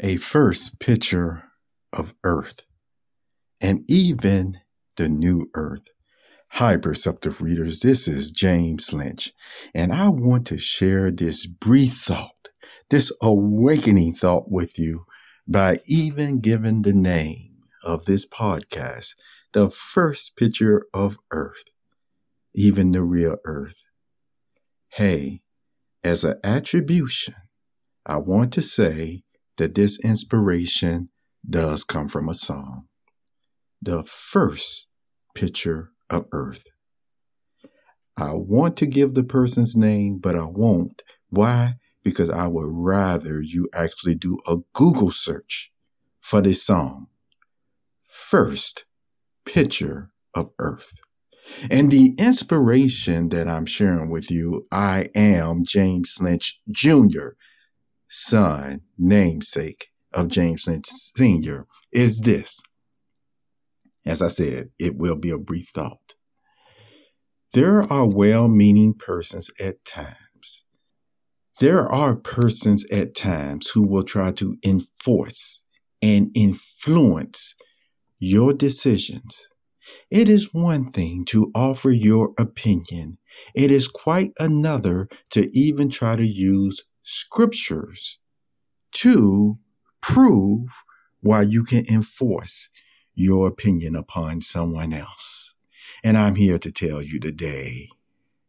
a first picture of Earth and even the new Earth. Hi, Perceptive readers, this is James Lynch, and I want to share this brief thought, this awakening thought with you by even giving the name of this podcast, The First Picture of Earth, even the real Earth. Hey, as an attribution, I want to say that this inspiration does come from a song. The first picture of Earth. I want to give the person's name, but I won't. Why? Because I would rather you actually do a Google search for this song. First picture of Earth. And the inspiration that I'm sharing with you, I am James Lynch Jr., son, namesake of James Sr., is this. As I said, it will be a brief thought. There are well meaning persons at times. There are persons at times who will try to enforce and influence your decisions. It is one thing to offer your opinion. It is quite another to even try to use scriptures to prove why you can enforce your opinion upon someone else. And I'm here to tell you today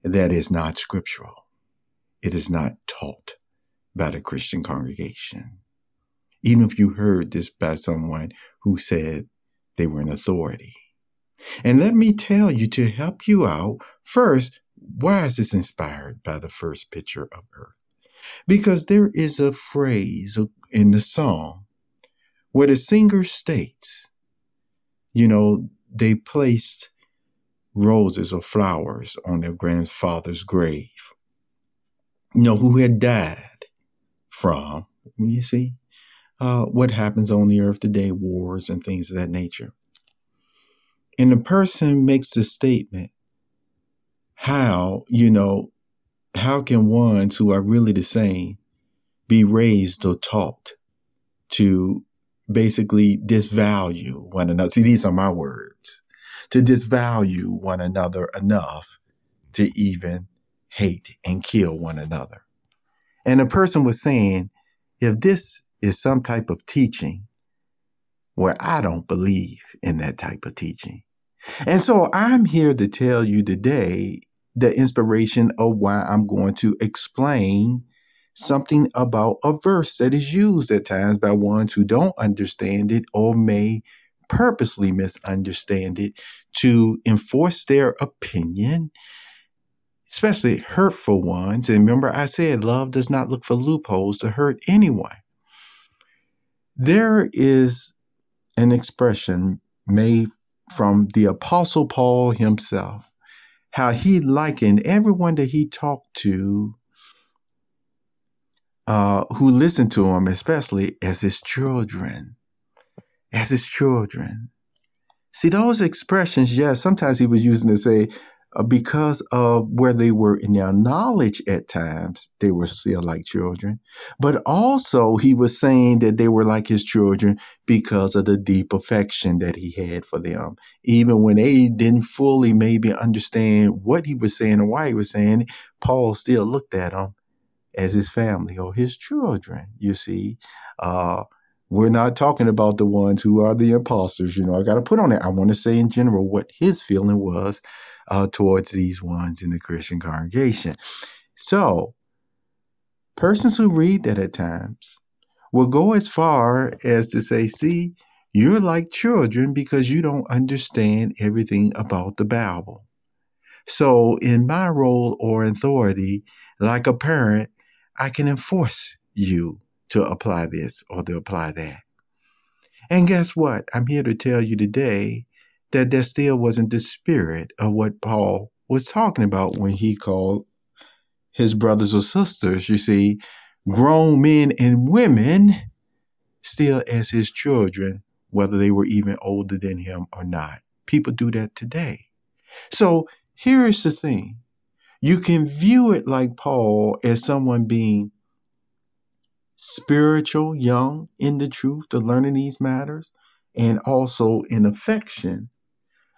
that is not scriptural. It is not taught by the Christian congregation. Even if you heard this by someone who said they were an authority. And let me tell you to help you out, first, why is this inspired by the first picture of earth? Because there is a phrase in the song where the singer states, you know, they placed roses or flowers on their grandfather's grave, you know, who had died from, you see, uh, what happens on the earth today, wars and things of that nature. And the person makes the statement, how, you know, how can ones who are really the same be raised or taught to basically disvalue one another? See, these are my words to disvalue one another enough to even hate and kill one another. And the person was saying, if this is some type of teaching where I don't believe in that type of teaching. And so I'm here to tell you today the inspiration of why I'm going to explain something about a verse that is used at times by ones who don't understand it or may purposely misunderstand it to enforce their opinion, especially hurtful ones. And remember, I said love does not look for loopholes to hurt anyone. There is an expression made from the Apostle Paul himself how he likened everyone that he talked to, uh, who listened to him, especially as his children, as his children. See, those expressions, yes, sometimes he was using to say, because of where they were in their knowledge at times, they were still like children. But also, he was saying that they were like his children because of the deep affection that he had for them. Even when they didn't fully maybe understand what he was saying or why he was saying it, Paul still looked at them as his family or his children, you see. Uh, we're not talking about the ones who are the imposters. You know, I got to put on it. I want to say in general what his feeling was uh, towards these ones in the Christian congregation. So, persons who read that at times will go as far as to say, see, you're like children because you don't understand everything about the Bible. So, in my role or authority, like a parent, I can enforce you to apply this or to apply that. And guess what? I'm here to tell you today that that still wasn't the spirit of what Paul was talking about when he called his brothers or sisters, you see, grown men and women still as his children, whether they were even older than him or not. People do that today. So here is the thing. You can view it like Paul as someone being spiritual, young in the truth, to learning these matters, and also in affection.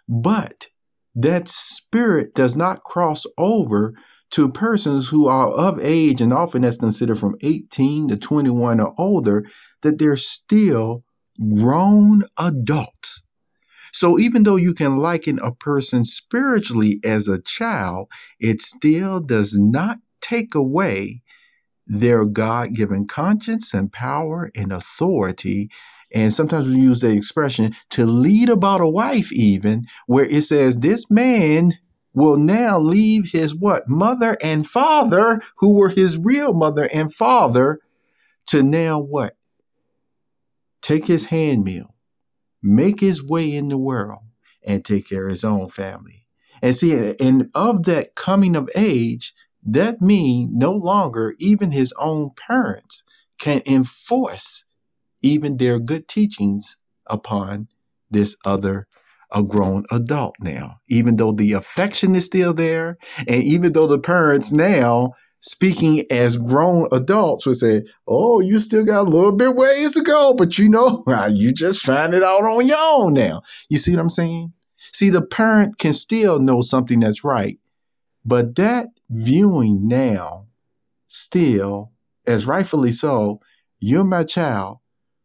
But that spirit does not cross over to persons who are of age, and often that's considered from 18 to 21 or older, that they're still grown adults. So even though you can liken a person spiritually as a child, it still does not take away their God given conscience and power and authority. And sometimes we use the expression to lead about a wife, even where it says, This man will now leave his what? Mother and father, who were his real mother and father, to now what? Take his handmill, make his way in the world, and take care of his own family. And see, and of that coming of age, that means no longer even his own parents can enforce even their good teachings upon this other a grown adult now, even though the affection is still there. And even though the parents now speaking as grown adults would say, Oh, you still got a little bit ways to go, but you know, you just find it out on your own now. You see what I'm saying? See, the parent can still know something that's right, but that viewing now, still, as rightfully so, you're my child,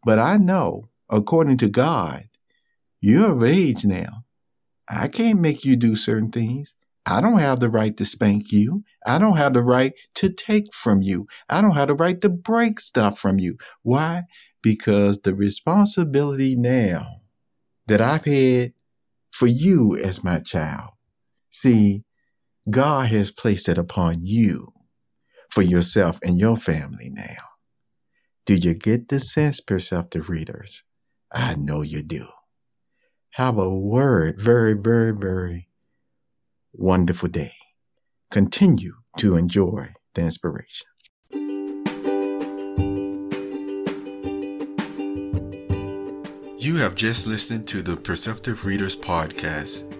but I know, according to God, you're of age now. I can't make you do certain things. I don't have the right to spank you. I don't have the right to take from you. I don't have the right to break stuff from you. Why? Because the responsibility now that I've had for you as my child, see, God has placed it upon you for yourself and your family now. Do you get the sense, perceptive readers? I know you do. Have a word, very, very, very wonderful day. Continue to enjoy the inspiration. You have just listened to the Perceptive Readers Podcast.